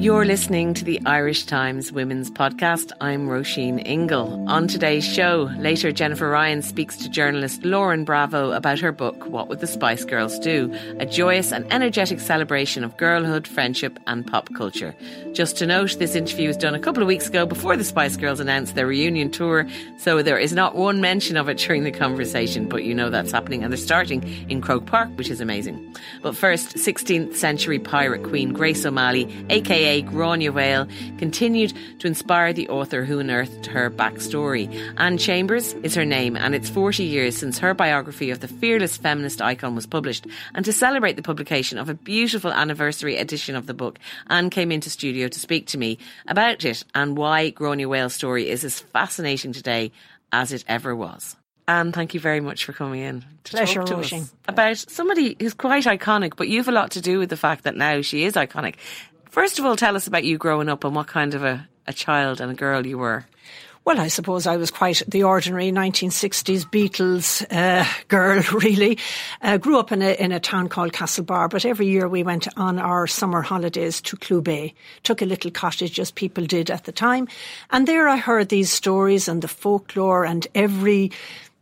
You're listening to the Irish Times Women's Podcast. I'm Roisin Ingle. On today's show, later Jennifer Ryan speaks to journalist Lauren Bravo about her book, What Would the Spice Girls Do? A joyous and energetic celebration of girlhood, friendship, and pop culture. Just to note, this interview was done a couple of weeks ago before the Spice Girls announced their reunion tour, so there is not one mention of it during the conversation, but you know that's happening, and they're starting in Croke Park, which is amazing. But first, 16th century pirate queen Grace O'Malley, aka Gráinne Mhaol, continued to inspire the author who unearthed her backstory. Anne Chambers is her name, and it's 40 years since her biography of the fearless feminist icon was published. And to celebrate the publication of a beautiful anniversary edition of the book, Anne came into studio to speak to me about it and why Gráinne Mhaol's story is as fascinating today as it ever was. Anne, thank you very much for coming in to Pleasure, talk to us about somebody who's quite iconic, but you've a lot to do with the fact that now she is iconic. First of all, tell us about you growing up and what kind of a, a child and a girl you were. Well, I suppose I was quite the ordinary 1960s Beatles uh, girl, really. Uh, grew up in a, in a town called Castlebar, but every year we went on our summer holidays to Clew Bay. Took a little cottage, as people did at the time. And there I heard these stories and the folklore and every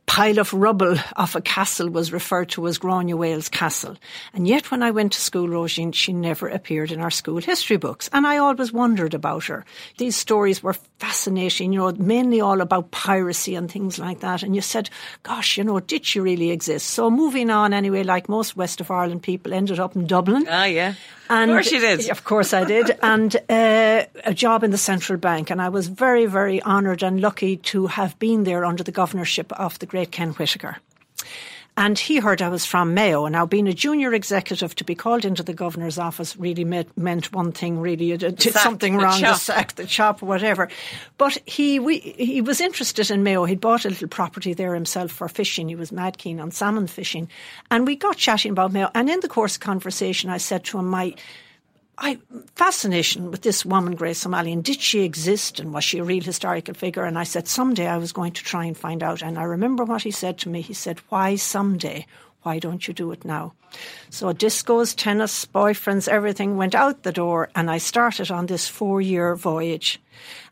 pile of rubble of a castle was referred to as Gráinne Mhaol's castle. And yet when I went to school, Roisin, she never appeared in our school history books. And I always wondered about her. These stories were fascinating, you know, mainly all about piracy and things like that. And you said, gosh, you know, did she really exist? So moving on anyway, like most West of Ireland people ended up in Dublin. Ah, yeah. And of course you did. Of course I did. and uh, a job in the central bank. And I was very, very honoured and lucky to have been there under the governorship of the great Ken Whitaker. And he heard I was from Mayo. And now, being a junior executive, to be called into the governor's office really meant, meant one thing. Really, you did, sack, something wrong, the sack, the chop, or whatever. But he we, he was interested in Mayo. He'd bought a little property there himself for fishing. He was mad keen on salmon fishing, and we got chatting about Mayo. And in the course of conversation, I said to him, "My." I fascination with this woman, Grace O'Malley, did she exist and was she a real historical figure? And I said, someday I was going to try and find out. And I remember what he said to me. He said, Why someday? Why don't you do it now? So discos, tennis, boyfriends, everything went out the door, and I started on this four year voyage.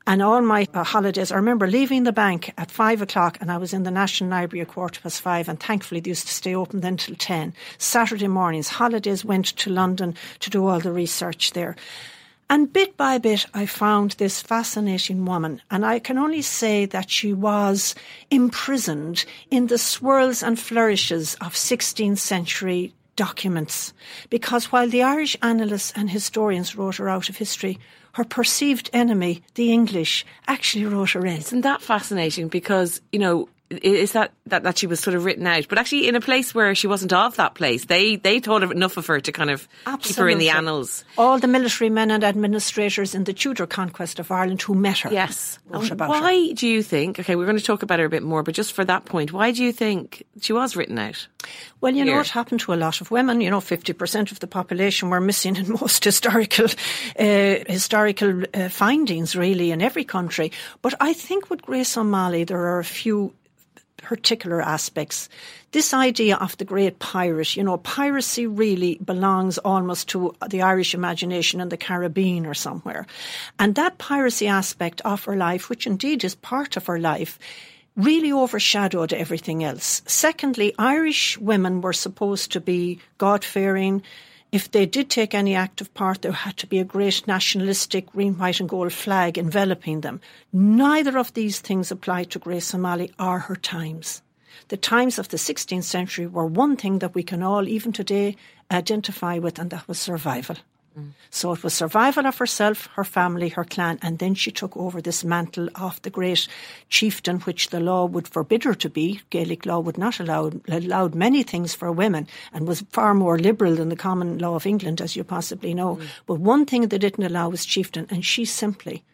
And all my uh, holidays, I remember leaving the bank at five o'clock and I was in the National Library at quarter past five and thankfully they used to stay open then till ten. Saturday mornings, holidays went to London to do all the research there. And bit by bit, I found this fascinating woman. And I can only say that she was imprisoned in the swirls and flourishes of 16th century documents. Because while the Irish annalists and historians wrote her out of history, her perceived enemy, the English, actually wrote her in. Isn't that fascinating? Because, you know, is that, that that she was sort of written out, but actually in a place where she wasn't of that place. They they thought of enough of her to kind of keep her in the annals. All the military men and administrators in the Tudor conquest of Ireland who met her. Yes. About her. why do you think? Okay, we're going to talk about her a bit more, but just for that point, why do you think she was written out? Well, you know, what happened to a lot of women. You know, 50% of the population were missing in most historical, uh, historical uh, findings, really, in every country. But I think with Grace O'Malley, there are a few particular aspects. This idea of the great pirate, you know, piracy really belongs almost to the Irish imagination and the Caribbean or somewhere. And that piracy aspect of her life, which indeed is part of her life, really overshadowed everything else. Secondly, Irish women were supposed to be God fearing, if they did take any active part, there had to be a great nationalistic green, white, and gold flag enveloping them. Neither of these things applied to Grace O'Malley or her times. The times of the 16th century were one thing that we can all, even today, identify with, and that was survival. So it was survival of herself, her family, her clan, and then she took over this mantle of the great chieftain, which the law would forbid her to be. Gaelic law would not allow allowed many things for women and was far more liberal than the common law of England, as you possibly know. Mm. But one thing they didn't allow was chieftain, and she simply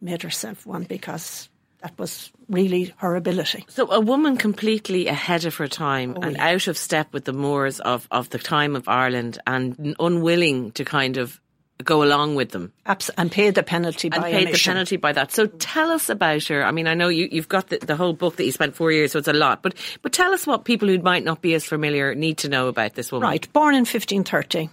made herself one because that was really her ability. So a woman completely ahead of her time oh, and yeah. out of step with the mores of, of the time of Ireland and unwilling to kind of go along with them. Abs- and pay the penalty and by pay the penalty by that. So tell us about her. I mean, I know you, you've got the, the, whole book that you spent four years, so it's a lot. But but tell us what people who might not be as familiar need to know about this woman. Right, born in 1530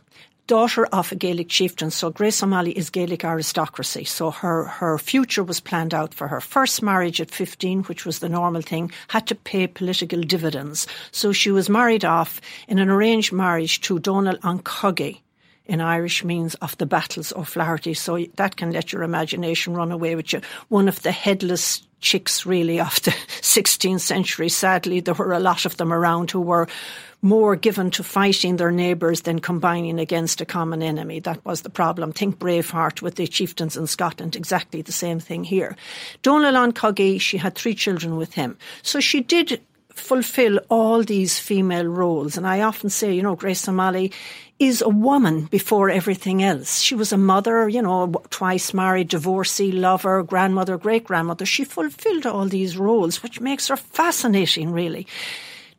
daughter of a Gaelic chieftain, so Grace O'Malley is Gaelic aristocracy. So her, her future was planned out for her. First marriage at 15, which was the normal thing, had to pay political dividends. So she was married off in an arranged marriage to Donal Cogaidh in Irish means of the battles O'Flaherty. So that can let your imagination run away with you. One of the headless chicks really of the 16th century. Sadly, there were a lot of them around who were more given to fighting their neighbours than combining against a common enemy. That was the problem. Think Braveheart with the chieftains in Scotland, exactly the same thing here. Donal Cogaidh, she had three children with him. So she did fulfill all these female roles. And I often say, you know, Grace O'Malley is a woman before everything else. She was a mother, you know, twice married, divorcee, lover, grandmother, great grandmother. She fulfilled all these roles, which makes her fascinating, really.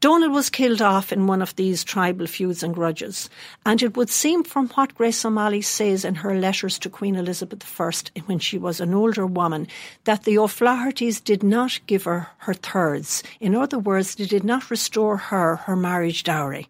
Donal was killed off in one of these tribal feuds and grudges, and it would seem from what Grace O'Malley says in her letters to Queen Elizabeth I when she was an older woman, that the O'Flahertys did not give her her thirds. In other words, they did not restore her her marriage dowry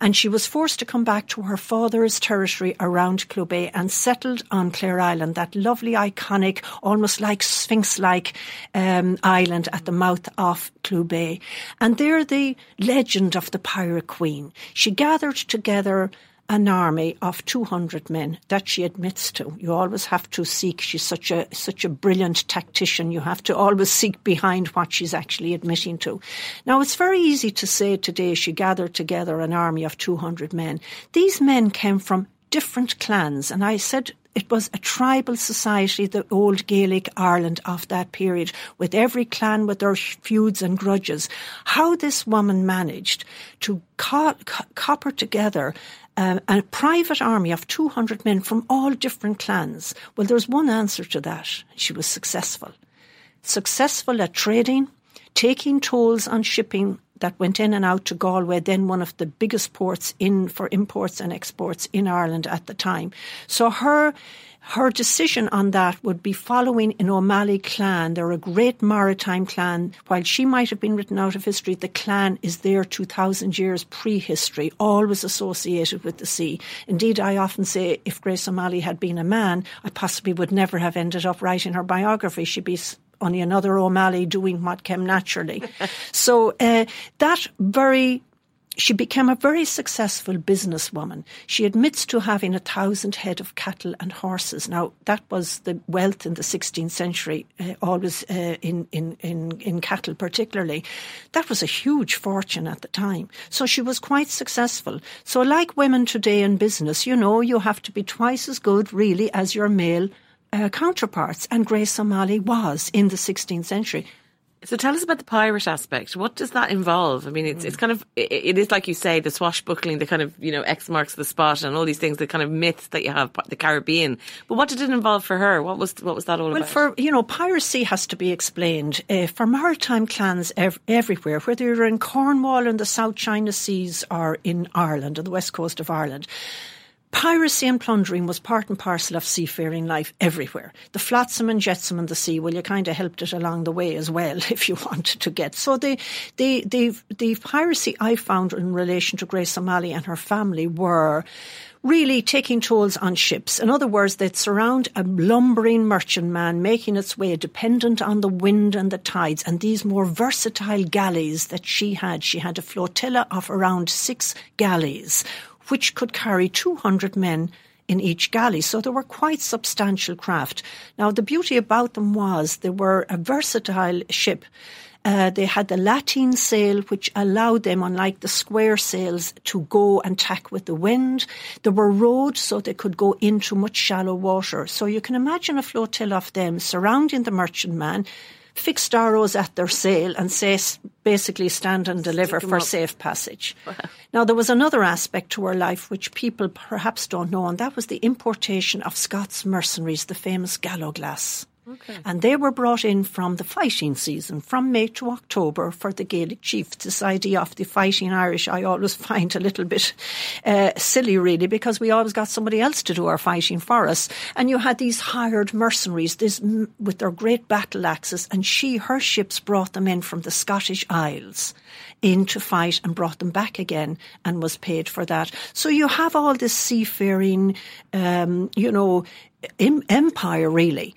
and she was forced to come back to her father's territory around Clogher and settled on Clare Island, that lovely, iconic, almost like Sphinx-like um, island at the mouth of Clogher. And there the legend of the Pirate Queen. She gathered together an army of 200 men that she admits to. You always have to seek. She's such a such a brilliant tactician. You have to always seek behind what she's actually admitting to. Now it's very easy to say today she gathered together an army of 200 men. These men came from different clans, and I said it was a tribal society, the old Gaelic Ireland of that period, with every clan with their feuds and grudges. How this woman managed to co- co- copper together um, a private army of 200 men from all different clans. Well, there's one answer to that. She was successful. Successful at trading, taking tolls on shipping that went in and out to Galway, then one of the biggest ports in for imports and exports in Ireland at the time. So her her decision on that would be following an O'Malley clan. They're a great maritime clan. While she might have been written out of history, the clan is there 2,000 years prehistory, always associated with the sea. Indeed, I often say if Grace O'Malley had been a man, I possibly would never have ended up writing her biography. She'd be only another O'Malley doing what came naturally. so uh, that very she became a very successful businesswoman. She admits to having a thousand head of cattle and horses. Now, that was the wealth in the 16th century, uh, always uh, in, in, in, in cattle particularly. That was a huge fortune at the time. So she was quite successful. So, like women today in business, you know, you have to be twice as good, really, as your male uh, counterparts. And Grace O'Malley was in the 16th century. So tell us about the pirate aspect. What does that involve? I mean, it's it's kind of it, it is like you say the swashbuckling, the kind of you know X marks the spot, and all these things, the kind of myths that you have the Caribbean. But what did it involve for her? What was what was that all well, about? Well, for you know, piracy has to be explained uh, for maritime clans ev- everywhere, whether you're in Cornwall in the South China Seas or in Ireland on the west coast of Ireland. Piracy and plundering was part and parcel of seafaring life everywhere. The flotsam and jetsam in the sea, well, you kind of helped it along the way as well, if you wanted to get. So the, the, the, the piracy I found in relation to Grace O'Malley and her family were really taking tolls on ships. In other words, they'd surround a lumbering merchantman making its way dependent on the wind and the tides and these more versatile galleys that she had. She had a flotilla of around six galleys which could carry 200 men in each galley. So they were quite substantial craft. Now, the beauty about them was they were a versatile ship. Uh, they had the lateen sail, which allowed them, unlike the square sails, to go and tack with the wind. There were roads so they could go into much shallow water. So you can imagine a flotilla of them surrounding the merchantman, fixed arrows at their sail and say, basically stand and deliver for up. safe passage. Wow. Now, there was another aspect to her life which people perhaps don't know, and that was the importation of Scots mercenaries, the famous Gallowglass. And they were brought in from the fighting season, from May to October, for the Gaelic chiefs. This idea of the fighting Irish, I always find a little bit uh, silly, really, because we always got somebody else to do our fighting for us. And you had these hired mercenaries this, with their great battle axes, and she, her ships brought them in from the Scottish Isles in to fight and brought them back again and was paid for that. So you have all this seafaring, um, you know, empire really.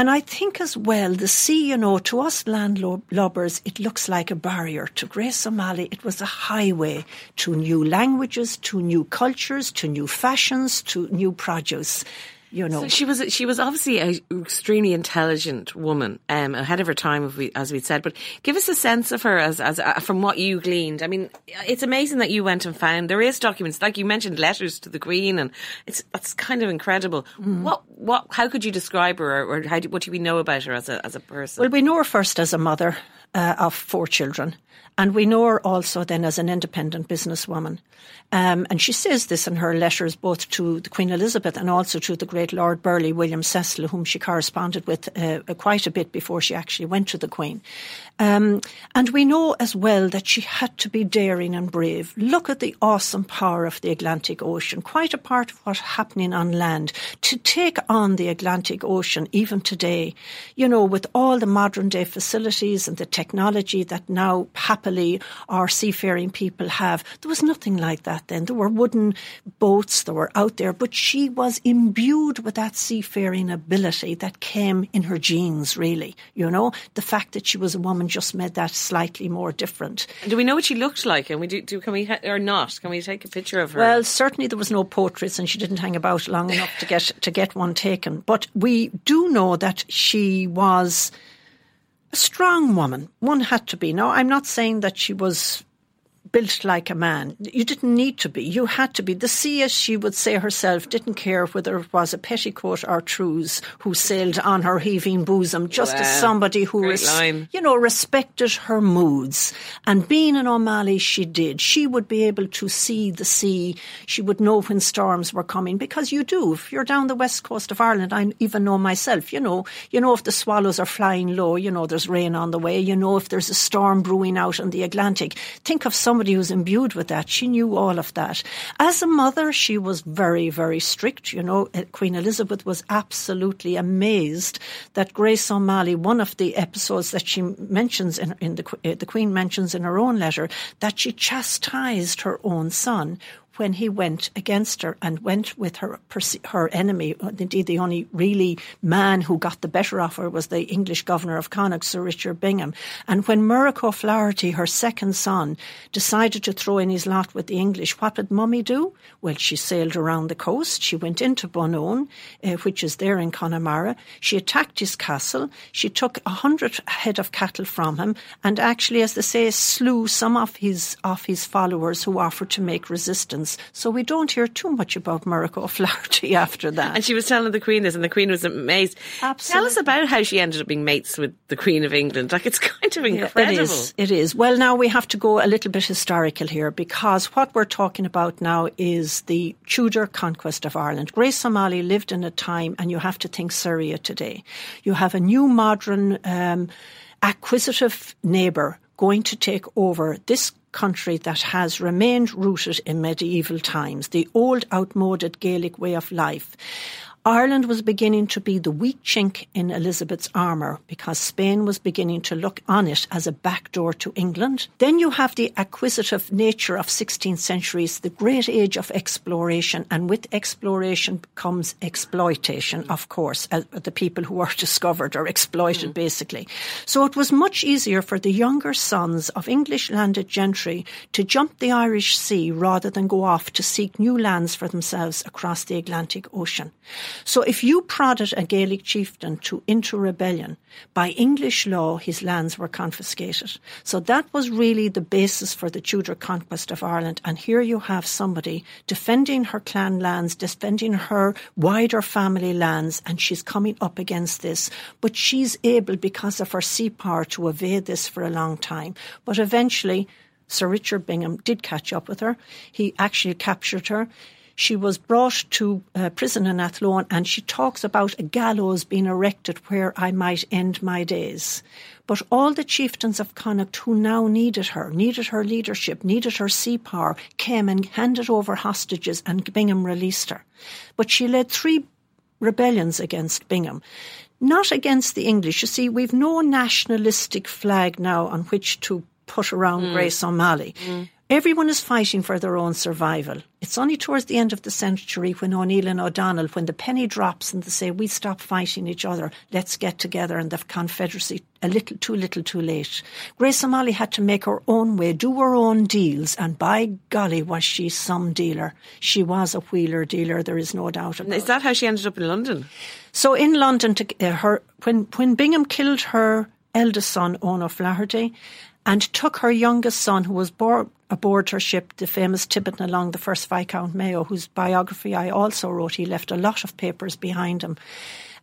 And I think as well, the sea, you know, to us landlubbers, it looks like a barrier. To Grace O'Malley, it was a highway to new languages, to new cultures, to new fashions, to new produce you know. So she was she was obviously an extremely intelligent woman, um, ahead of her time, as we said. But give us a sense of her as as uh, from what you gleaned. I mean, it's amazing that you went and found there is documents, like you mentioned, letters to the Queen, and it's that's kind of incredible. Mm. What what how could you describe her, or, or how do, what do we know about her as a as a person? Well, we know her first as a mother uh, of four children. And we know her also then as an independent businesswoman. Um, and she says this in her letters both to the Queen Elizabeth and also to the great Lord Burghley, William Cecil, whom she corresponded with uh, quite a bit before she actually went to the Queen. Um, and we know as well that she had to be daring and brave. Look at the awesome power of the Atlantic Ocean, quite apart of what's happening on land. To take on the Atlantic Ocean, even today, you know, with all the modern day facilities and the technology that now happily our seafaring people have, there was nothing like that then. There were wooden boats that were out there, but she was imbued with that seafaring ability that came in her genes, really. You know, the fact that she was a woman just made that slightly more different. do we know what she looked like? And we do, do can we, ha- or not? Can we take a picture of her? Well, certainly there was no portraits and she didn't hang about long enough to get, to get one taken. But we do know that she was a strong woman. One had to be. Now, I'm not saying that she was built like a man. You didn't need to be. You had to be. The sea, as she would say herself, didn't care whether it was a petticoat or trews who sailed on her heaving bosom, just wow. as somebody who, res- you know, respected her moods. And being an O'Malley, she did. She would be able to see the sea. She would know when storms were coming because you do. If you're down the west coast of Ireland, I even know myself, you know, you know if the swallows are flying low, you know there's rain on the way, you know if there's a storm brewing out in the Atlantic. Think of some somebody who's imbued with that. She knew all of that. As a mother, she was very, very strict. You know, uh, Queen Elizabeth was absolutely amazed that Grace O'Malley, one of the episodes that she mentions in, in the, uh, the Queen mentions in her own letter, that she chastised her own son when he went against her and went with her her enemy. Indeed, the only really man who got the better of her was the English governor of Connacht, Sir Richard Bingham. And when Murrough O'Flaherty, her second son, decided to throw in his lot with the English, what did Mummy do? Well, she sailed around the coast. She went into Bunowen, uh, which is there in Connemara. She attacked his castle. She took a hundred head of cattle from him, and actually, as they say, slew some of his of his followers who offered to make resistance. So we don't hear too much about Murrough O'Flaherty after that. And she was telling the Queen this, and the Queen was amazed. Absolutely. Tell us about how she ended up being mates with the Queen of England. Like, it's kind of incredible. Yeah, it is. It is. Well, now we have to go a little bit historical here because what we're talking about now is the Tudor conquest of Ireland. Grace O'Malley lived in a time, and you have to think Syria today. You have a new modern, um, acquisitive neighbour going to take over this country that has remained rooted in medieval times, the old outmoded Gaelic way of life. Ireland was beginning to be the weak chink in Elizabeth's armour because Spain was beginning to look on it as a backdoor to England. Then you have the acquisitive nature of 16th centuries, the great age of exploration, and with exploration comes exploitation, of course. The people who are discovered are exploited, mm. basically. So it was much easier for the younger sons of English landed gentry to jump the Irish Sea rather than go off to seek new lands for themselves across the Atlantic Ocean. So if you prodded a Gaelic chieftain to into rebellion, by English law his lands were confiscated. So that was really the basis for the Tudor conquest of Ireland. And here you have somebody defending her clan lands, defending her wider family lands, and she's coming up against this. But she's able, because of her sea power, to evade this for a long time. But eventually, Sir Richard Bingham did catch up with her. He actually captured her. She was brought to uh, prison in Athlone and she talks about a gallows being erected where I might end my days. But all the chieftains of Connacht who now needed her, needed her leadership, needed her sea power, came and handed over hostages and Bingham released her. But she led three rebellions against Bingham. Not against the English. You see, we've no nationalistic flag now on which to put around mm. Grace O'Malley. Mm. Everyone is fighting for their own survival. It's only towards the end of the century when O'Neill and O'Donnell, when the penny drops and they say, we stop fighting each other, let's get together and the Confederacy, a little too little too late. Grace O'Malley had to make her own way, do her own deals, and by golly was she some dealer. She was a wheeler dealer, there is no doubt about it. Is that how she ended up in London? So in London, to, uh, her, when, when Bingham killed her eldest son, Owen O'Flaherty, and took her youngest son, who was born aboard her ship, the famous Tibbot na Long the first Viscount Mayo, whose biography I also wrote. He left a lot of papers behind him.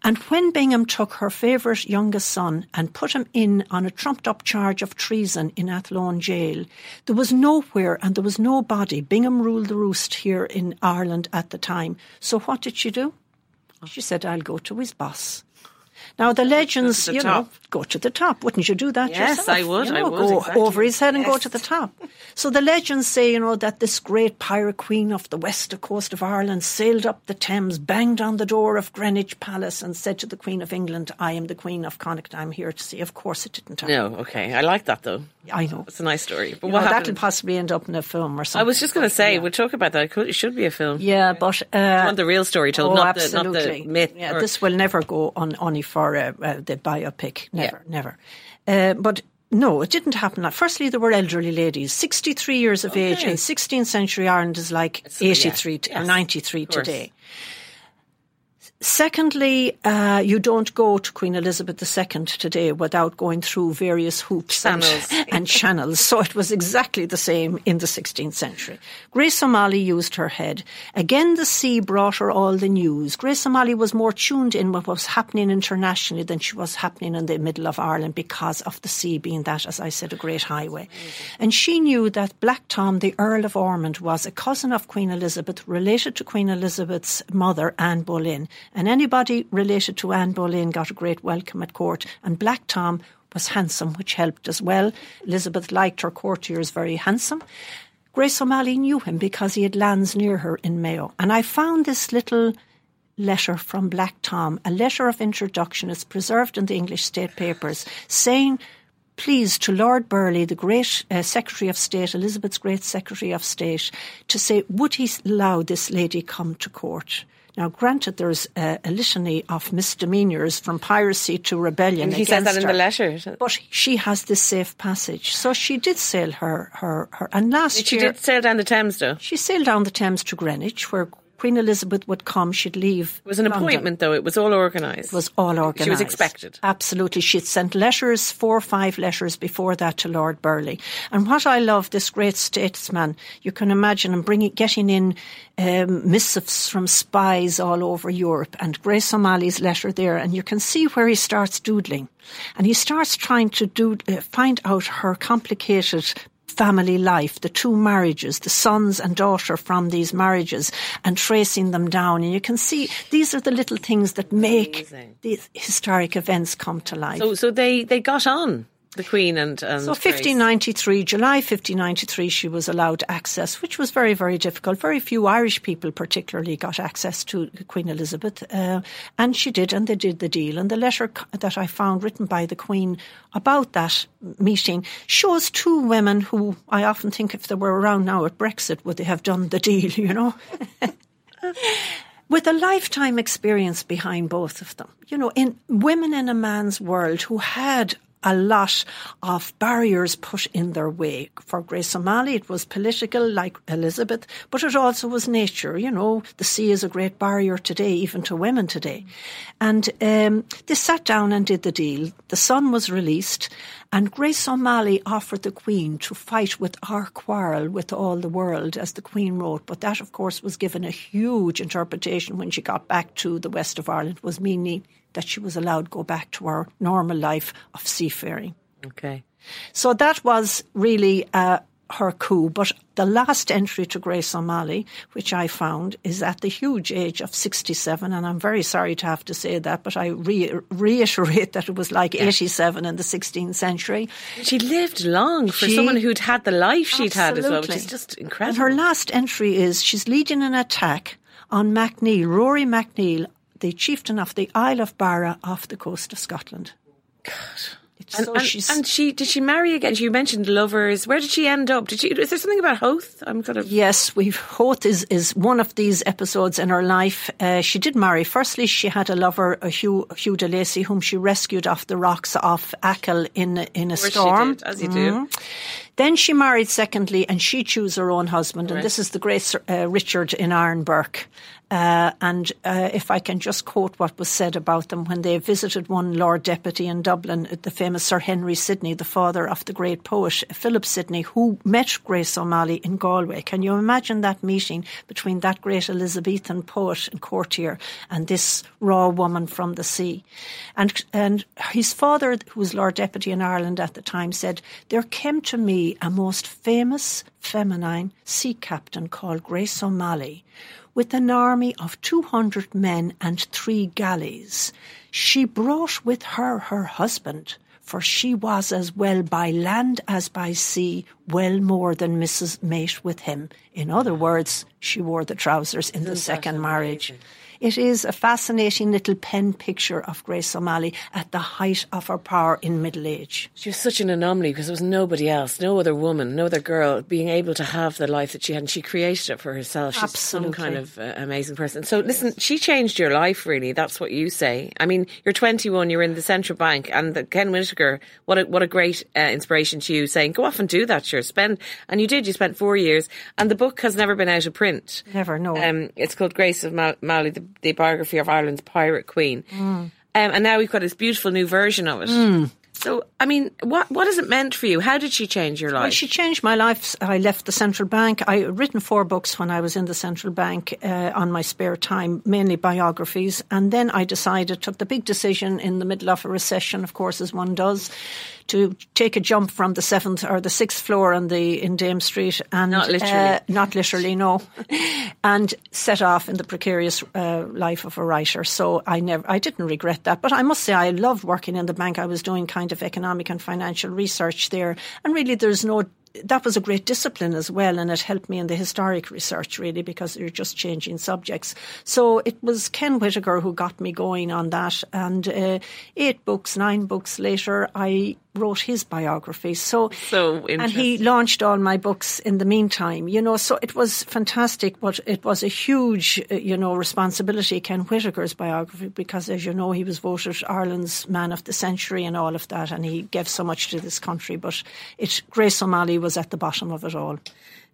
And when Bingham took her favourite youngest son and put him in on a trumped up charge of treason in Athlone jail, there was nowhere and there was nobody. Bingham ruled the roost here in Ireland at the time. So what did she do? She said, I'll go to his boss. Now the legends, you top. know, go to the top. Wouldn't you do that yes, yourself? I would. You know, I would, go exactly. over his head and yes. go to the top. So the legends say, you know, that this great pirate queen of the west coast of Ireland sailed up the Thames, banged on the door of Greenwich Palace, and said to the Queen of England, "I am the Queen of Connacht. I'm here to see." Of course, it didn't happen. No, okay, I like that though. I know it's a nice story. But you what know. That'll possibly end up in a film or something. I was just going to say, yeah. we'll talk about that. It should be a film. Yeah, but uh, want the real story told, oh, not. The, not the myth. Yeah, or, this will never go on only for uh, uh, the biopic. Never, Yeah. never. Uh, but no, it didn't happen. Firstly, there were elderly ladies, 63 years of age Okay. in 16th century Ireland is like It's- yeah, 83 t- or yes, 93 of today. Secondly, uh, you don't go to Queen Elizabeth II today without going through various hoops and- Channels. and channels. So it was exactly the same in the 16th century. Grace O'Malley used her head. Again, the sea brought her all the news. Grace O'Malley was more tuned in what was happening internationally than she was happening in the middle of Ireland because of the sea being that, as I said, a great highway. And she knew that Black Tom, the Earl of Ormond, was a cousin of Queen Elizabeth, related to Queen Elizabeth's mother, Anne Boleyn. And anybody related to Anne Boleyn got a great welcome at court. And Black Tom was handsome, which helped as well. Elizabeth liked her courtiers very handsome. Grace O'Malley knew him because he had lands near her in Mayo. And I found this little letter from Black Tom, a letter of introduction. It's preserved in the English state papers, saying, Please to Lord Burghley, the great uh, Secretary of State, Elizabeth's great Secretary of State, to say, would he allow this lady come to court? Now, granted, there's a, a litany of misdemeanours from piracy to rebellion. And he says that in her. the letter. But she has this safe passage. So she did sail her, her, her and last She year did sail down the Thames, though. she sailed down the Thames to Greenwich, where Queen Elizabeth would come. She'd leave. It was an London. appointment, though. It was all organised. It was all organised. She was expected. Absolutely. She'd sent letters, four or five letters before that to Lord Burghley. And what I love, this great statesman, you can imagine him bringing, getting in um, missives from spies all over Europe and Grace O'Malley's letter there. And you can see where he starts doodling. And he starts trying to do, uh, find out her complicated family life, the two marriages, the sons and daughter from these marriages, and tracing them down. And you can see these are the little things that make Amazing. these historic events come to life. So, so they, they got on. The Queen and, and so Grace. 1593, July 1593, she was allowed access, which was very, very difficult. Very few Irish people, particularly, got access to Queen Elizabeth, uh, and she did, and they did the deal. And the letter that I found written by the Queen about that meeting shows two women who I often think, if they were around now at Brexit, would they have done the deal? You know. with a lifetime experience behind both of them. You know, in women in a man's world who had a lot of barriers put in their way. For Grace O'Malley, it was political, like Elizabeth, but it also was nature. You know, the sea is a great barrier today, even to women today. And um, they sat down and did the deal. The son was released, and Grace O'Malley offered the Queen to fight with our quarrel with all the world, as the Queen wrote. But that, of course, was given a huge interpretation when she got back to the west of Ireland, was meaning that she was allowed to go back to her normal life of seafaring. Okay. So that was really uh, her coup. But the last entry to Grace O'Malley, which I found, is at the huge age of 67. And I'm very sorry to have to say that, but I re- reiterate that it was like yeah. 87 in the 16th century. She lived long for she, someone who'd had the life she'd absolutely. had as well, which is just incredible. And her last entry is she's leading an attack on MacNeill, Rory MacNeill, the chieftain of the Isle of Barra off the coast of Scotland. God. And, so and, and, she did she marry again? You mentioned lovers. Where did she end up? Did she? Is there something about Howth? I'm kind of yes. We Howth is is one of these episodes in her life. Uh, she did marry. Firstly, she had a lover, a Hugh Hugh de Lacy, whom she rescued off the rocks off Achill in in a storm. Did, as you mm-hmm. do. Then she married secondly, and she chose her own husband, right. and this is the great uh, Richard in Ironburke. Uh, and uh, if I can just quote what was said about them when they visited one Lord Deputy in Dublin, the famous Sir Henry Sidney, the father of the great poet Philip Sidney, who met Grace O'Malley in Galway. Can you imagine that meeting between that great Elizabethan poet and courtier and this raw woman from the sea? And, and his father, who was Lord Deputy in Ireland at the time, said, There came to me a most famous feminine sea captain called Grace O'Malley with an army of 200 men and three galleys. She brought with her her husband, for she was as well by land as by sea, well more than Mrs. Mate with him. In other words, she wore the trousers in the second marriage. It is a fascinating little pen picture of Grace O'Malley at the height of her power in middle age. She was such an anomaly because there was nobody else, no other woman, no other girl being able to have the life that she had, and she created it for herself. She's Absolutely. some kind of uh, amazing person. So, listen, she changed your life, really. That's what you say. I mean, you're 21, you're in the central bank, and the Ken Whitaker, what a, what a great uh, inspiration to you, saying, go off and do that, sure. Spend, and you did, you spent four years, and the book has never been out of print. Never, no. Um, it's called Grace O'Malley, the the biography of Ireland's pirate queen. Mm. Um, and now we've got this beautiful new version of it. Mm. So, I mean, what what has it meant for you? How did she change your life? Well, she changed my life. I left the central bank. I had written four books when I was in the central bank uh, on my spare time, mainly biographies. And then I decided, took the big decision in the middle of a recession, of course, as one does, to take a jump from the seventh or the sixth floor on the in Dame Street and not literally, uh, not literally, no, and set off in the precarious uh, life of a writer. So I never, I didn't regret that. But I must say, I loved working in the bank. I was doing kind of economic and financial research there, and really, there's no that was a great discipline as well, and it helped me in the historic research really because you're just changing subjects. So it was Ken Whitaker who got me going on that, and uh, eight books, nine books later, I wrote his biography. So, so and he launched all my books in the meantime. You know, so it was fantastic, but it was a huge, uh, you know, responsibility. Ken Whitaker's biography, because as you know, he was voted Ireland's Man of the Century and all of that, and he gave so much to this country. But it, Grace O'Malley was at the bottom of it all.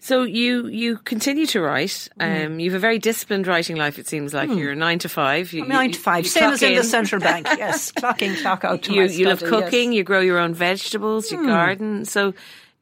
So you you continue to write. Um, you have a very disciplined writing life. It seems like mm. you're nine to five. You, nine to five, same as in, in, the central bank. Yes, clock in, clock out. you you love cooking. Yes. You grow your own vegetables. You mm. garden. So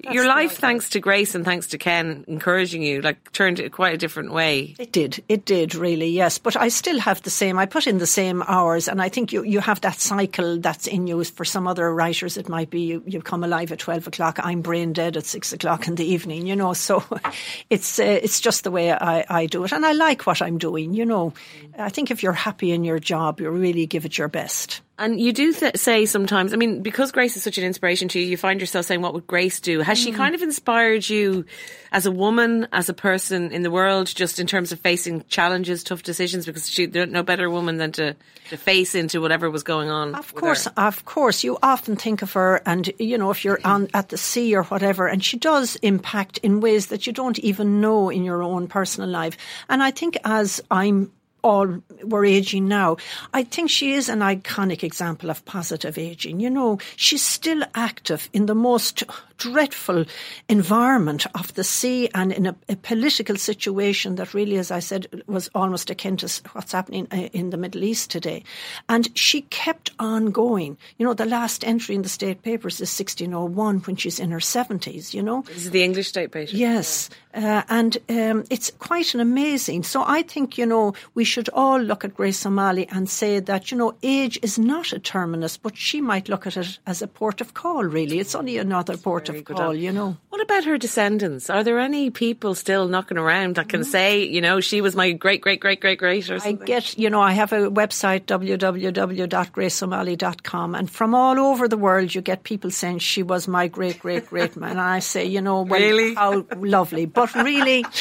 that's Your life, thanks to Grace and thanks to Ken encouraging you, like turned it quite a different way. It did. It did really, yes. But I still have the same. I put in the same hours, and I think you you have that cycle that's in you. For some other writers, it might be you, you come alive at twelve o'clock. I'm brain dead at six o'clock in the evening. You know, so it's uh, it's just the way I, I do it, and I like what I'm doing. You know, I think if you're happy in your job, you really give it your best. And you do th- say sometimes, I mean, because Grace is such an inspiration to you, you find yourself saying, what would Grace do? Has mm. she kind of inspired you as a woman, as a person in the world, just in terms of facing challenges, tough decisions? Because she, no better woman than to, to face into whatever was going on. Of course, her. of course. You often think of her and, you know, if you're on at the sea or whatever, and she does impact in ways that you don't even know in your own personal life. And I think as I'm all we're aging now. I think she is an iconic example of positive aging. You know, she's still active in the most dreadful environment of the sea and in a, a political situation that really, as I said, was almost akin to what's happening uh, in the Middle East today. And she kept on going. You know, the last entry in the state papers is 1601 when she's in her 70s, you know. This is the English state paper. Yes. Uh, and um, it's quite an amazing. So I think, you know, we should all look at Grace O'Malley and say that, you know, age is not a terminus, but she might look at it as a port of call, really. It's only another port of you know. What about her descendants? Are there any people still knocking around that can mm. say, you know, she was my great, great, great, great, great or something? I get, you know, I have a website, www.graceo'malley.com, and from all over the world, you get people saying she was my great, great, great man. And I say, you know, well, really? how lovely. But really,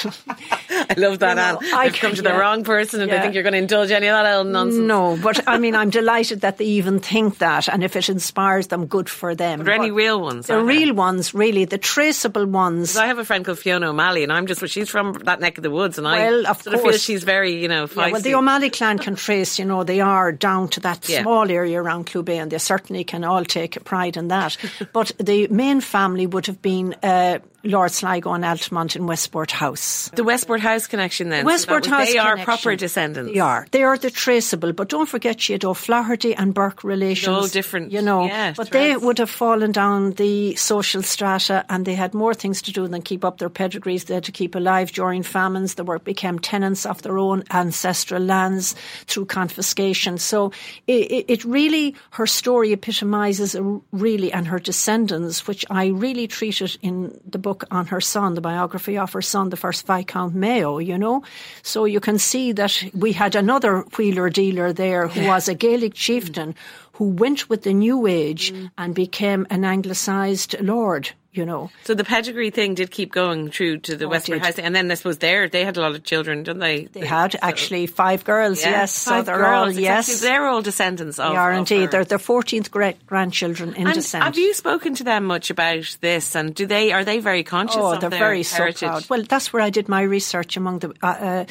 I love that, Anne. I've come to the wrong person and yeah. I think you're going to indulge any of that old nonsense. No, but I mean, I'm delighted that they even think that, and if it inspires them, good for them. Are there but any real ones? The real ones, really, the traceable ones. I have a friend called Fiona O'Malley, and I'm just, well, she's from that neck of the woods, and well, I of sort of feel she's very, you know, feisty. Yeah, well, the O'Malley clan can trace, you know, they are down to that yeah. small area around Clew Bay, and they certainly can all take pride in that. but the main family would have been uh, Lord Sligo and Altamont in Westport House. The Westport House connection then. Westport so House They connection. are proper descendants. They are. They are the traceable, but don't forget she had O'Flaherty and Burke relations. All different. You know, yeah, but they would have fallen down the social strata and they had more things to do than keep up their pedigrees. They had to keep alive during famines. They were, became tenants of their own ancestral lands through confiscation. So it, it really, her story epitomises really, and her descendants, which I really treated in the book on her son son, the biography of her son, the first Viscount Mayo, you know. So you can see that we had another wheeler dealer there who was a Gaelic chieftain who went with the new age mm. and became an anglicised lord you know. So the pedigree thing did keep going through to the oh, Westport House, and then I suppose there they had a lot of children, didn't they? They had so. actually five girls. Yeah, yes, five so they're girls. all yes, they're all descendants of. They are indeed. They're their fourteenth great grandchildren in and descent. Have you spoken to them much about this? And do they are they very conscious? Oh, of they're their very heritage? so proud. Well, that's where I did my research among the. Uh, uh,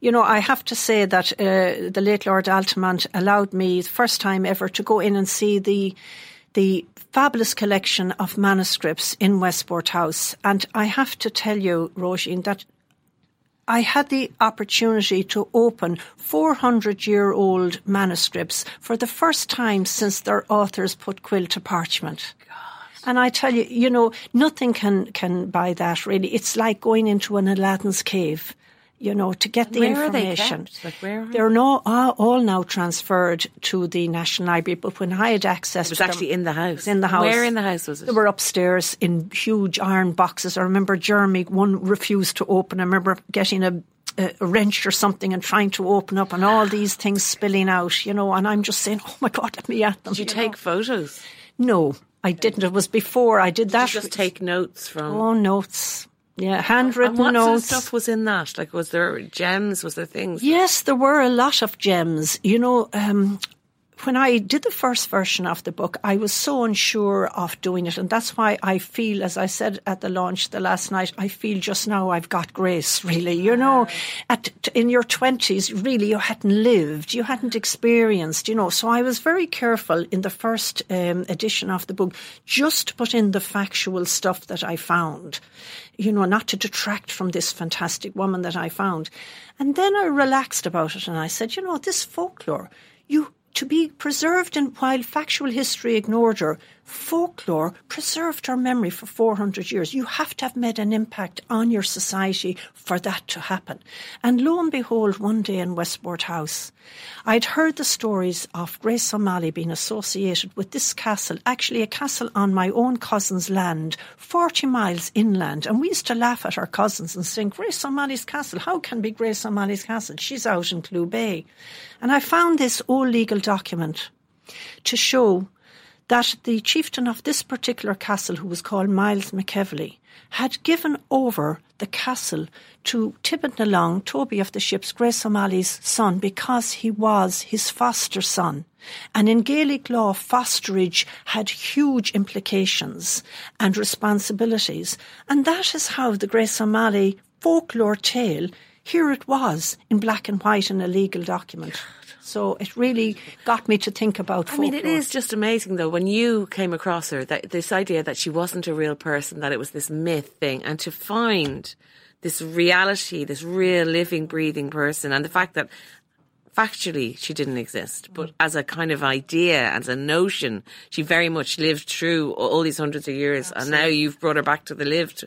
you know, I have to say that uh, the late Lord Altamont allowed me, the first time ever, to go in and see the the fabulous collection of manuscripts in Westport House. And I have to tell you, Roisin, that I had the opportunity to open 400 year old manuscripts for the first time since their authors put quill to parchment. And I tell you, you know, nothing can, can buy that really. It's like going into an Aladdin's cave you know, to get the where information. Are they like where They're no, all now transferred to the National Library, but when I had access it was to actually them, in the house. In the house. Where in the house was it? They were upstairs in huge iron boxes. I remember Jeremy, one refused to open. I remember getting a a, wrench or something and trying to open up and all these things spilling out, you know, and I'm just saying, oh my God, let me at them. Did you, you take know? photos? No, I didn't. It was before I did, did that. just take notes from. Oh, notes. Yeah, handwritten and what notes. Sort of stuff was in that? Like, was there gems? Was there things? Yes, there were a lot of gems. You know, um, when I did the first version of the book, I was so unsure of doing it. And that's why I feel, as I said at the launch the last night, I feel just now I've got grace, really. You know, at, in your 20s, really, you hadn't lived, you hadn't experienced, you know. So I was very careful in the first um, edition of the book, just to put in the factual stuff that I found, you know, not to detract from this fantastic woman that I found. And then I relaxed about it and I said, you know, this folklore, you to be preserved and while factual history ignored her, folklore preserved her memory for 400 years. You have to have made an impact on your society for that to happen. And lo and behold, one day in Westport House, I'd heard the stories of Grace O'Malley being associated with this castle, actually a castle on my own cousin's land, 40 miles inland. And we used to laugh at our cousins and sing, Grace O'Malley's castle, how can be Grace O'Malley's castle? She's out in Clew Bay. And I found this old legal document to show that the chieftain of this particular castle, who was called Miles McEvely, had given over the castle to Tibbet na Long, Toby of the ships, Grace O'Malley's son, because he was his foster son. And in Gaelic law, fosterage had huge implications and responsibilities. And that is how the Grace O'Malley folklore tale, here it was in black and white in a legal document. So it really got me to think about. I mean, it is just amazing though when you came across her that this idea that she wasn't a real person, that it was this myth thing, and to find this reality, this real living, breathing person, and the fact that factually she didn't exist, but as a kind of idea, as a notion, she very much lived through all these hundreds of years, Absolutely. and now you've brought her back to the lived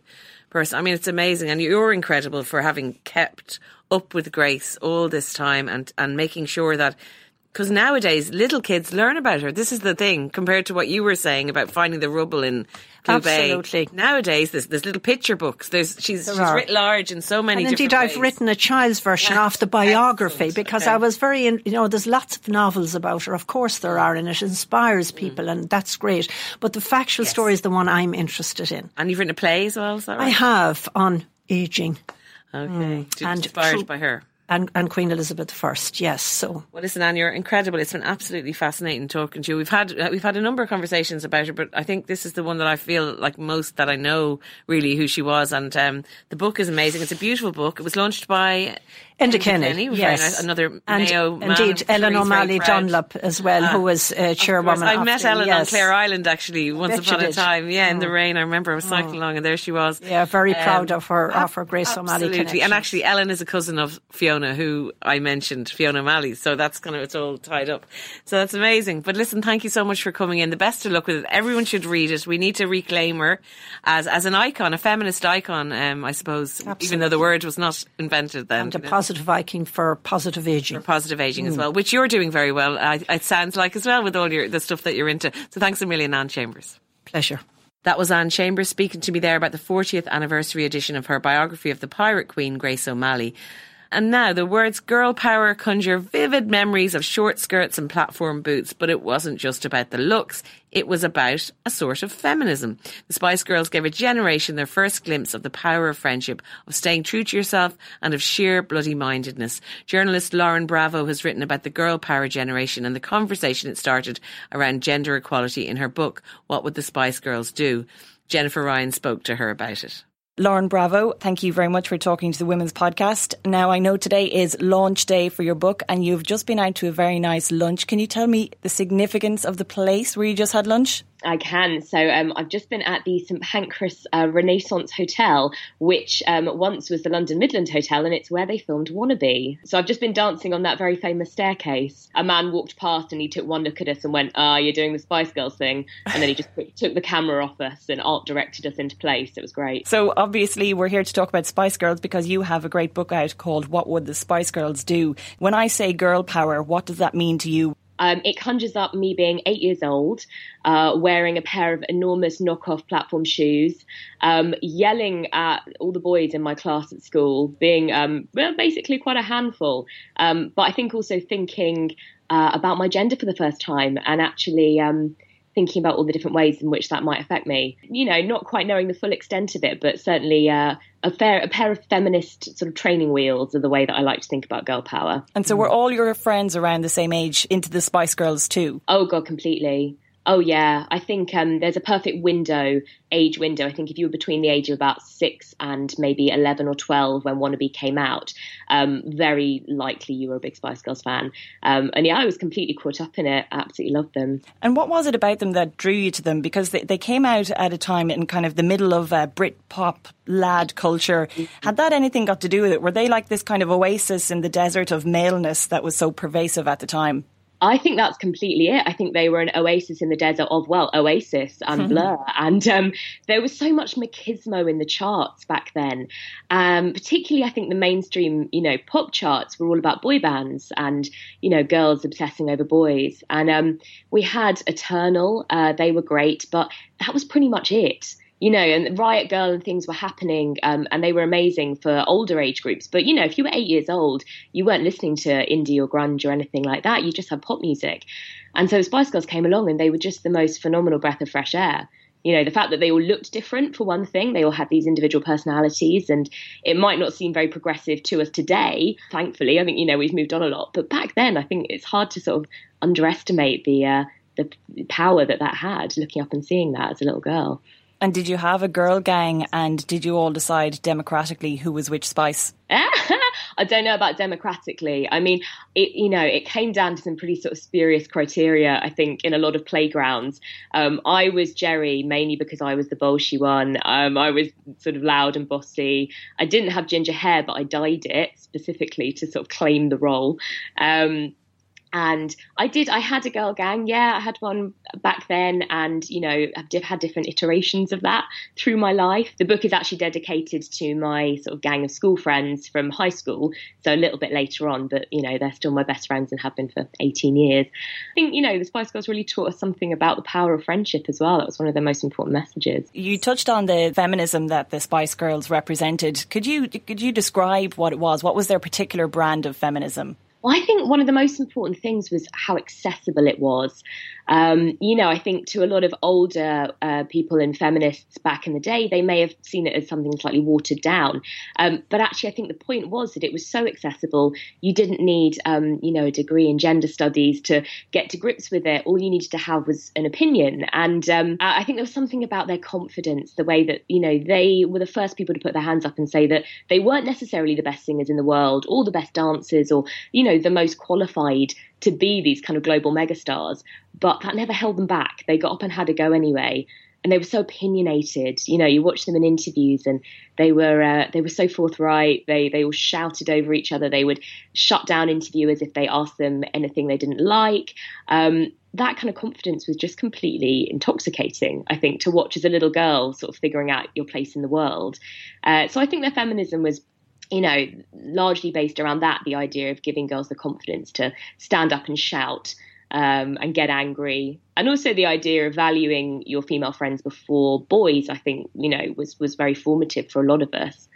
I mean, it's amazing, and you're incredible for having kept up with Grace all this time and, and making sure that because nowadays little kids learn about her. This is the thing compared to what you were saying about finding the rubble in Absolutely. Bay. Nowadays, there's, there's little picture books. There's she's, she's writ large in so many. And indeed, I've ways. written a child's version of the biography Excellent. because okay. I was very, you know, there's lots of novels about her. Of course, there are, and it inspires mm. people, mm. and that's great. But the factual yes. story is the one I'm interested in. And you've written a play as well. Is that right? I have on aging. Okay, mm. and inspired by her and, and Queen Elizabeth I. Yes. So well, listen, Anne, you're incredible. It's been absolutely fascinating talking to you. We've had we've had a number of conversations about her, but I think this is the one that I feel like most that I know really who she was. And um, the book is amazing. It's a beautiful book. It was launched by Enda Kenny, yes. Another and Mayo Indeed, Ellen O'Malley Dunlop as well, who was uh, chairwoman. I met Ellen yes. on Clare Island actually once upon a time. Yeah, in the oh. rain. I remember I was cycling oh. along and there she was. Yeah, very um, proud of her, of her Grace O'Malley connection. And actually, Ellen is a cousin of Fiona, who I mentioned, Fiona O'Malley. So that's kind of, it's all tied up. So that's amazing. But listen, thank you so much for coming in. The best of luck with it. Everyone should read it. We need to reclaim her as, as an icon, a feminist icon, um, I suppose, Absolutely. even though the word was not invented then. And a positive icon for positive aging. For positive aging mm. as well, which you're doing very well. I, it sounds like as well with all your the stuff that you're into. So thanks a million, Anne Chambers. Pleasure. That was Anne Chambers speaking to me there about the 40th anniversary edition of her biography of the pirate queen Grace O'Malley. And now the words girl power conjure vivid memories of short skirts and platform boots, but it wasn't just about the looks. It was about a sort of feminism. The Spice Girls gave a generation their first glimpse of the power of friendship, of staying true to yourself, and of sheer bloody mindedness. Journalist Lauren Bravo has written about the girl power generation and the conversation it started around gender equality in her book, What Would the Spice Girls Do? Jennifer Ryan spoke to her about it. Lauren Bravo, thank you very much for talking to the Women's Podcast. Now, I know today is launch day for your book and you've just been out to a very nice lunch. Can you tell me the significance of the place where you just had lunch? I can. So um, I've just been at the St Pancras uh, Renaissance Hotel, which um, once was the London Midland Hotel, and it's where they filmed Wannabe. So I've just been dancing on that very famous staircase. A man walked past and he took one look at us and went, "Ah, oh, you're doing the Spice Girls thing," and then he just took the camera off us and art directed us into place. It was great. So obviously we're here to talk about Spice Girls because you have a great book out called "What Would the Spice Girls Do." When I say girl power, what does that mean to you? Um, it conjures up me being eight years old, uh, wearing a pair of enormous knockoff platform shoes, um, yelling at all the boys in my class at school, being um, well, basically quite a handful. Um, but I think also thinking uh, about my gender for the first time and actually um, thinking about all the different ways in which that might affect me. You know, not quite knowing the full extent of it, but certainly uh, a, fair, a pair of feminist sort of training wheels are the way that I like to think about girl power. And so, were all your friends around the same age into the Spice Girls too? Oh God, completely. Oh yeah, I think um, there's a perfect window, age window. I think if you were between the age of about six and maybe eleven or twelve when Wannabe came out, um, very likely you were a big Spice Girls fan. Um, and yeah, I was completely caught up in it. Absolutely loved them. And what was it about them that drew you to them? Because they, they came out at a time in kind of the middle of uh, Brit pop lad culture. Had that anything got to do with it? Were they like this kind of oasis in the desert of maleness that was so pervasive at the time? I think that's completely it. I think they were an oasis in the desert of, well, Oasis and mm-hmm. Blur. And um, there was so much machismo in the charts back then. Um, particularly, I think the mainstream, you know, pop charts were all about boy bands and, you know, girls obsessing over boys. And um, we had Eternal, uh, they were great, but that was pretty much it you know, and Riot Grrrl and things were happening, um, and they were amazing for older age groups. But you know, if you were eight years old, you weren't listening to indie or grunge or anything like that. You just had pop music. And so Spice Girls came along and they were just the most phenomenal breath of fresh air. You know, the fact that they all looked different for one thing, they all had these individual personalities, and it might not seem very progressive to us today. Thankfully, I think you know we've moved on a lot, but back then, I think it's hard to sort of underestimate the uh, the power that that had. Looking up and seeing that as a little girl. And did you have a girl gang and did you all decide democratically who was which spice? I don't know about democratically. I mean, it you know, it came down to some pretty sort of spurious criteria, I think, in a lot of playgrounds. Um, I was Geri mainly because I was the bolshy one. Um, I was sort of loud and bossy. I didn't have ginger hair, but I dyed it specifically to sort of claim the role. Um, and I did. I had a girl gang. Yeah, I had one back then, and you know, I've had different iterations of that through my life. The book is actually dedicated to my sort of gang of school friends from high school, so a little bit later on, but you know, they're still my best friends and have been for 18 years. I think you know, the Spice Girls really taught us something about the power of friendship as well. That was one of the most important messages. You touched on the feminism that the Spice Girls represented. Could you could you describe what it was? What was their particular brand of feminism? Well, I think one of the most important things was how accessible it was. Um, you know, I think to a lot of older uh, people and feminists back in the day, they may have seen it as something slightly watered down. Um, but actually, I think the point was that it was so accessible. You didn't need, um, you know, a degree in gender studies to get to grips with it. All you needed to have was an opinion. And um, I think there was something about their confidence, the way that, you know, they were the first people to put their hands up and say that they weren't necessarily the best singers in the world or the best dancers or, you know, the most qualified to be these kind of global megastars, but that never held them back. They got up and had a go anyway. And they were so opinionated. You know, you watch them in interviews, and they were uh, they were so forthright. They they all shouted over each other. They would shut down interviewers if they asked them anything they didn't like. Um, that kind of confidence was just completely intoxicating. I think to watch as a little girl, sort of figuring out your place in the world. Uh, so I think their feminism was you know, largely based around that, the idea of giving girls the confidence to stand up and shout um, and get angry, and also the idea of valuing your female friends before boys. I think you know was was very formative for a lot of us.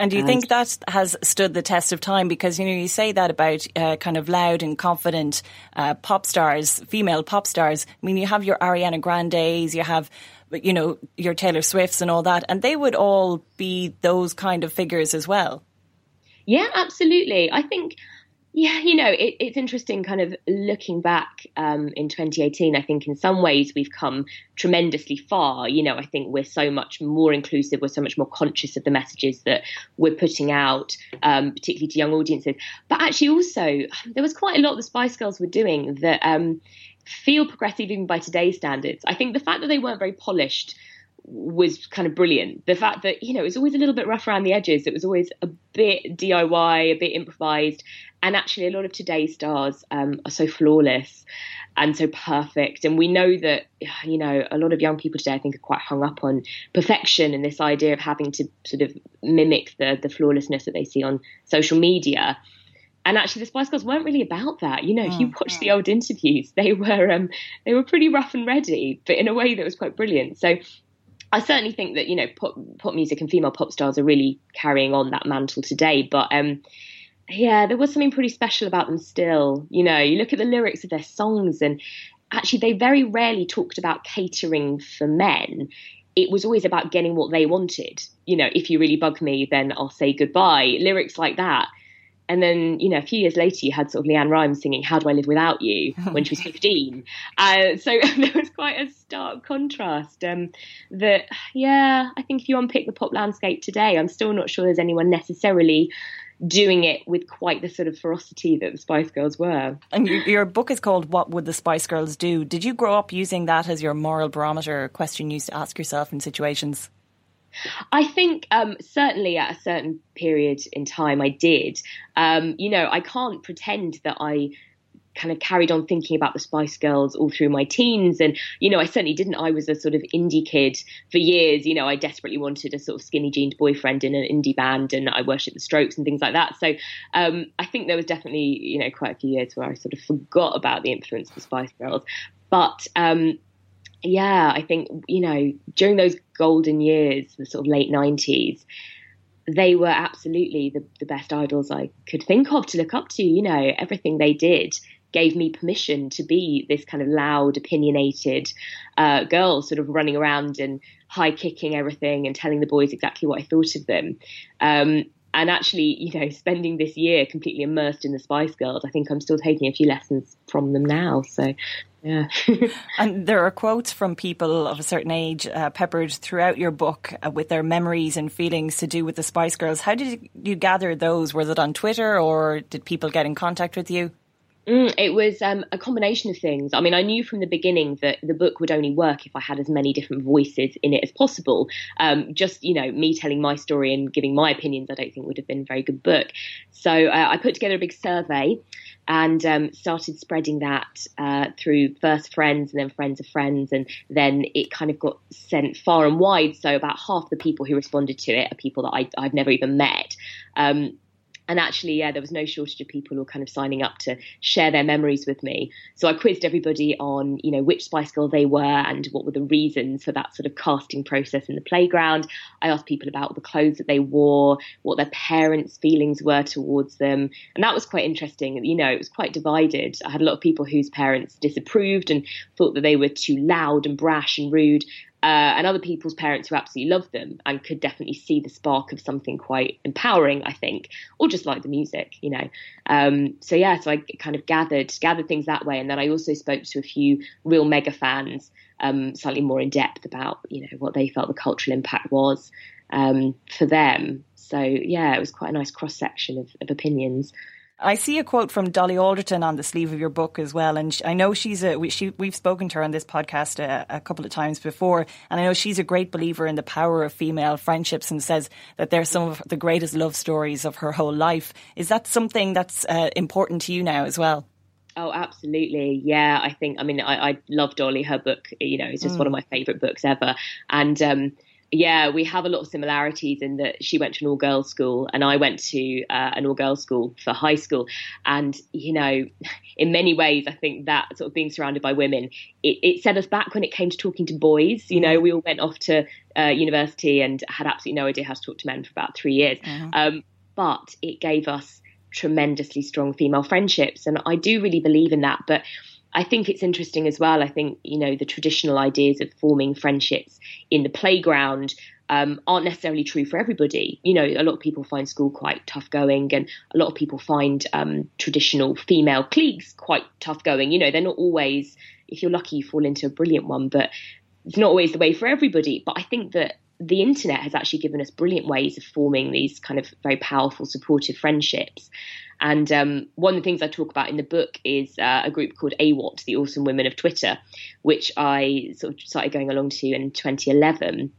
And do you think that has stood the test of time? Because you know you say that about uh, kind of loud and confident uh, pop stars, female pop stars. I mean, you have your Ariana Grandes, you have you know your Taylor Swifts and all that, and they would all be those kind of figures as well. Yeah, absolutely. I think, yeah, you know, it, it's interesting kind of looking back um, in 2018. I think in some ways we've come tremendously far. You know, I think we're so much more inclusive, we're so much more conscious of the messages that we're putting out, um, particularly to young audiences. But actually, also, there was quite a lot the Spice Girls were doing that. Um, feel progressive even by today's standards. I think the fact that they weren't very polished was kind of brilliant. The fact that, you know, it was always a little bit rough around the edges. It was always a bit DIY, a bit improvised. And actually, a lot of today's stars um, are so flawless and so perfect. And we know that, you know, a lot of young people today, I think, are quite hung up on perfection and this idea of having to sort of mimic the, the flawlessness that they see on social media. And actually, the Spice Girls weren't really about that. You know, if you mm, watch the old interviews, they were um, they were pretty rough and ready, but in a way that was quite brilliant. So I certainly think that you know pop, pop music and female pop stars are really carrying on that mantle today. But um, yeah, there was something pretty special about them still. You know, you look at the lyrics of their songs, and actually, they very rarely talked about catering for men. It was always about getting what they wanted. You know, if you really bug me, then I'll say goodbye. Lyrics like that. And then, you know, a few years later, you had sort of LeAnn Rimes singing "How Do I Live Without You" when she was fifteen. Uh, so there was quite a stark contrast. Um, that, yeah, I think if you unpick the pop landscape today, I'm still not sure there's anyone necessarily doing it with quite the sort of ferocity that the Spice Girls were. And your book is called "What Would the Spice Girls Do?" Did you grow up using that as your moral barometer question you used to ask yourself in situations? I think um, certainly at a certain period in time, I did. Um, you know, I can't pretend that I kind of carried on thinking about the Spice Girls all through my teens. And, you know, I certainly didn't. I was a sort of indie kid for years. You know, I desperately wanted a sort of skinny jeaned boyfriend in an indie band and I worshipped the strokes and things like that. So um, I think there was definitely, you know, quite a few years where I sort of forgot about the influence of the Spice Girls. But um, yeah, I think, you know, during those golden years, the sort of late 90s, they were absolutely the, the best idols I could think of to look up to. You know, everything they did gave me permission to be this kind of loud, opinionated uh, girl, sort of running around and high kicking everything and telling the boys exactly what I thought of them. Um, and actually, you know, spending this year completely immersed in the Spice Girls, I think I'm still taking a few lessons from them now. So, yeah. and there are quotes from people of a certain age uh, peppered throughout your book uh, with their memories and feelings to do with the Spice Girls. How did you gather those? Was it on Twitter or did people get in contact with you? Mm, it was um, a combination of things. I mean, I knew from the beginning that the book would only work if I had as many different voices in it as possible. Um, just, you know, me telling my story and giving my opinions, I don't think would have been a very good book. So uh, I put together a big survey and um, started spreading that uh, through first friends and then friends of friends. And then it kind of got sent far and wide. So about half the people who responded to it are people that I, have never even met. Um, and actually, yeah, there was no shortage of people who were kind of signing up to share their memories with me. So I quizzed everybody on, you know, which Spice Girl they were and what were the reasons for that sort of casting process in the playground. I asked people about the clothes that they wore, what their parents' feelings were towards them. And that was quite interesting. You know, it was quite divided. I had a lot of people whose parents disapproved and thought that they were too loud and brash and rude uh, and other people's parents who absolutely loved them and could definitely see the spark of something quite empowering, I think, or just like the music, you know. Um, so yeah, so I kind of gathered gathered things that way, and then I also spoke to a few real mega fans, um, slightly more in depth about you know what they felt the cultural impact was um, for them. So yeah, it was quite a nice cross section of, of opinions. I see a quote from Dolly Alderton on the sleeve of your book as well, and I know she's a we, she, we've spoken to her on this podcast a, a, couple of times before, and I know she's a great believer in the power of female friendships and says that they're some of the greatest love stories of her whole life. Is that something that's uh, important to you now as well? Oh, absolutely. Yeah, I think. I mean, I, I love Dolly. Her book, you know, is just mm. one of my favourite books ever, and. Um, yeah, we have a lot of similarities in that she went to an all girls school and I went to uh, an all girls school for high school. And, you know, in many ways, I think that sort of being surrounded by women, it, it set us back when it came to talking to boys. You know, we all went off to uh, university and had absolutely no idea how to talk to men for about three years. Mm-hmm. Um, but it gave us tremendously strong female friendships. And I do really believe in that. But I think it's interesting as well. I think, you know, the traditional ideas of forming friendships in the playground um, aren't necessarily true for everybody. You know, a lot of people find school quite tough going, and a lot of people find um, traditional female cliques quite tough going. You know, they're not always, if you're lucky, you fall into a brilliant one, but it's not always the way for everybody. But I think that the internet has actually given us brilliant ways of forming these kind of very powerful, supportive friendships. And um, one of the things I talk about in the book is uh, a group called AWOT, the Awesome Women of Twitter, which I sort of started going along to in 2011.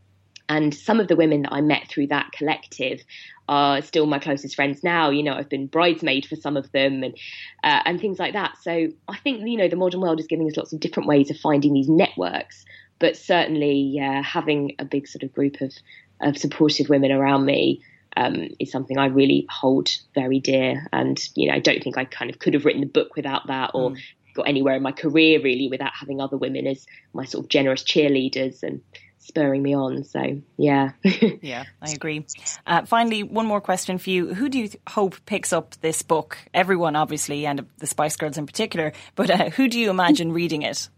And some of the women that I met through that collective are still my closest friends now. You know, I've been bridesmaid for some of them and uh, and things like that. So I think you know the modern world is giving us lots of different ways of finding these networks. But certainly, uh, having a big sort of group of of supportive women around me um, is something I really hold very dear. And, you know, I don't think I kind of could have written the book without that or mm. got anywhere in my career really without having other women as my sort of generous cheerleaders and spurring me on. So, yeah. yeah, I agree. Uh, finally, one more question for you. Who do you hope picks up this book? Everyone, obviously, and the Spice Girls in particular, but uh, who do you imagine reading it?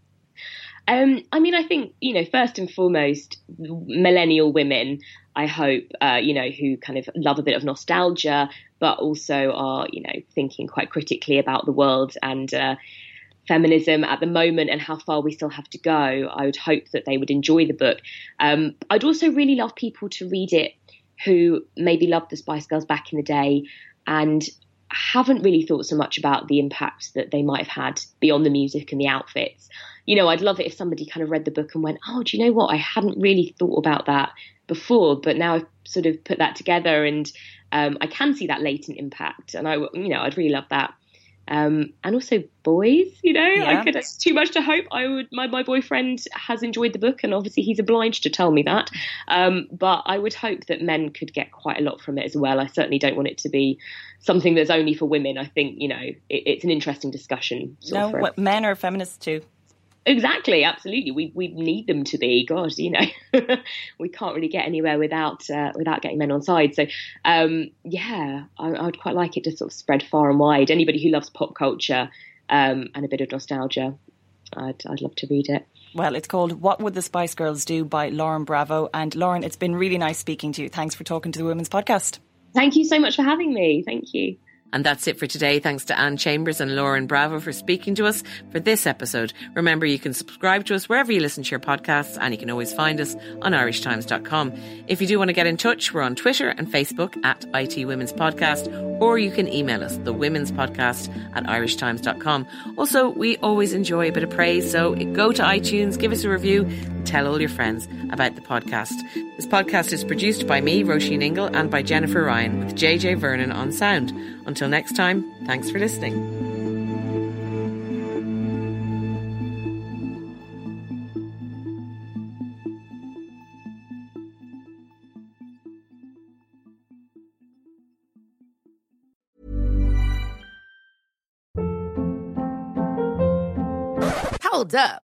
Um, I mean, I think, you know, first and foremost, millennial women, I hope, uh, you know, who kind of love a bit of nostalgia, but also are, you know, thinking quite critically about the world and uh, feminism at the moment and how far we still have to go. I would hope that they would enjoy the book. Um, I'd also really love people to read it who maybe loved the Spice Girls back in the day and haven't really thought so much about the impact that they might have had beyond the music and the outfits you know, I'd love it if somebody kind of read the book and went, oh, do you know what? I hadn't really thought about that before, but now I've sort of put that together and um, I can see that latent impact. And I, you know, I'd really love that. Um, and also boys, you know, yeah. I could, it's too much to hope. I would, my, my boyfriend has enjoyed the book and obviously he's obliged to tell me that. Um, but I would hope that men could get quite a lot from it as well. I certainly don't want it to be something that's only for women. I think, you know, it, it's an interesting discussion. No, what, men are feminists too. Exactly, absolutely. We we need them to be. God, you know, we can't really get anywhere without uh, without getting men on side. So, um, yeah, I, would quite like it to sort of spread far and wide. Anybody who loves pop culture, um, and a bit of nostalgia. I'd, I'd love to read it. Well, it's called What Would the Spice Girls Do by Lauren Bravo. And Lauren, it's been really nice speaking to you. Thanks for talking to the Women's Podcast. Thank you so much for having me. Thank you. And that's it for today. Thanks to Anne Chambers and Lauren Bravo for speaking to us for this episode. Remember, you can subscribe to us wherever you listen to your podcasts, and you can always find us on irishtimes.com. If you do want to get in touch, we're on Twitter and Facebook at IT Women's Podcast, or you can email us, the Women's Podcast at irishtimes.com. Also, we always enjoy a bit of praise, so go to iTunes, give us a review, and tell all your friends about the podcast. This podcast is produced by me, Roisin Ingle, and by Jennifer Ryan, with JJ Vernon on sound. Until next time, thanks for listening. Hold up.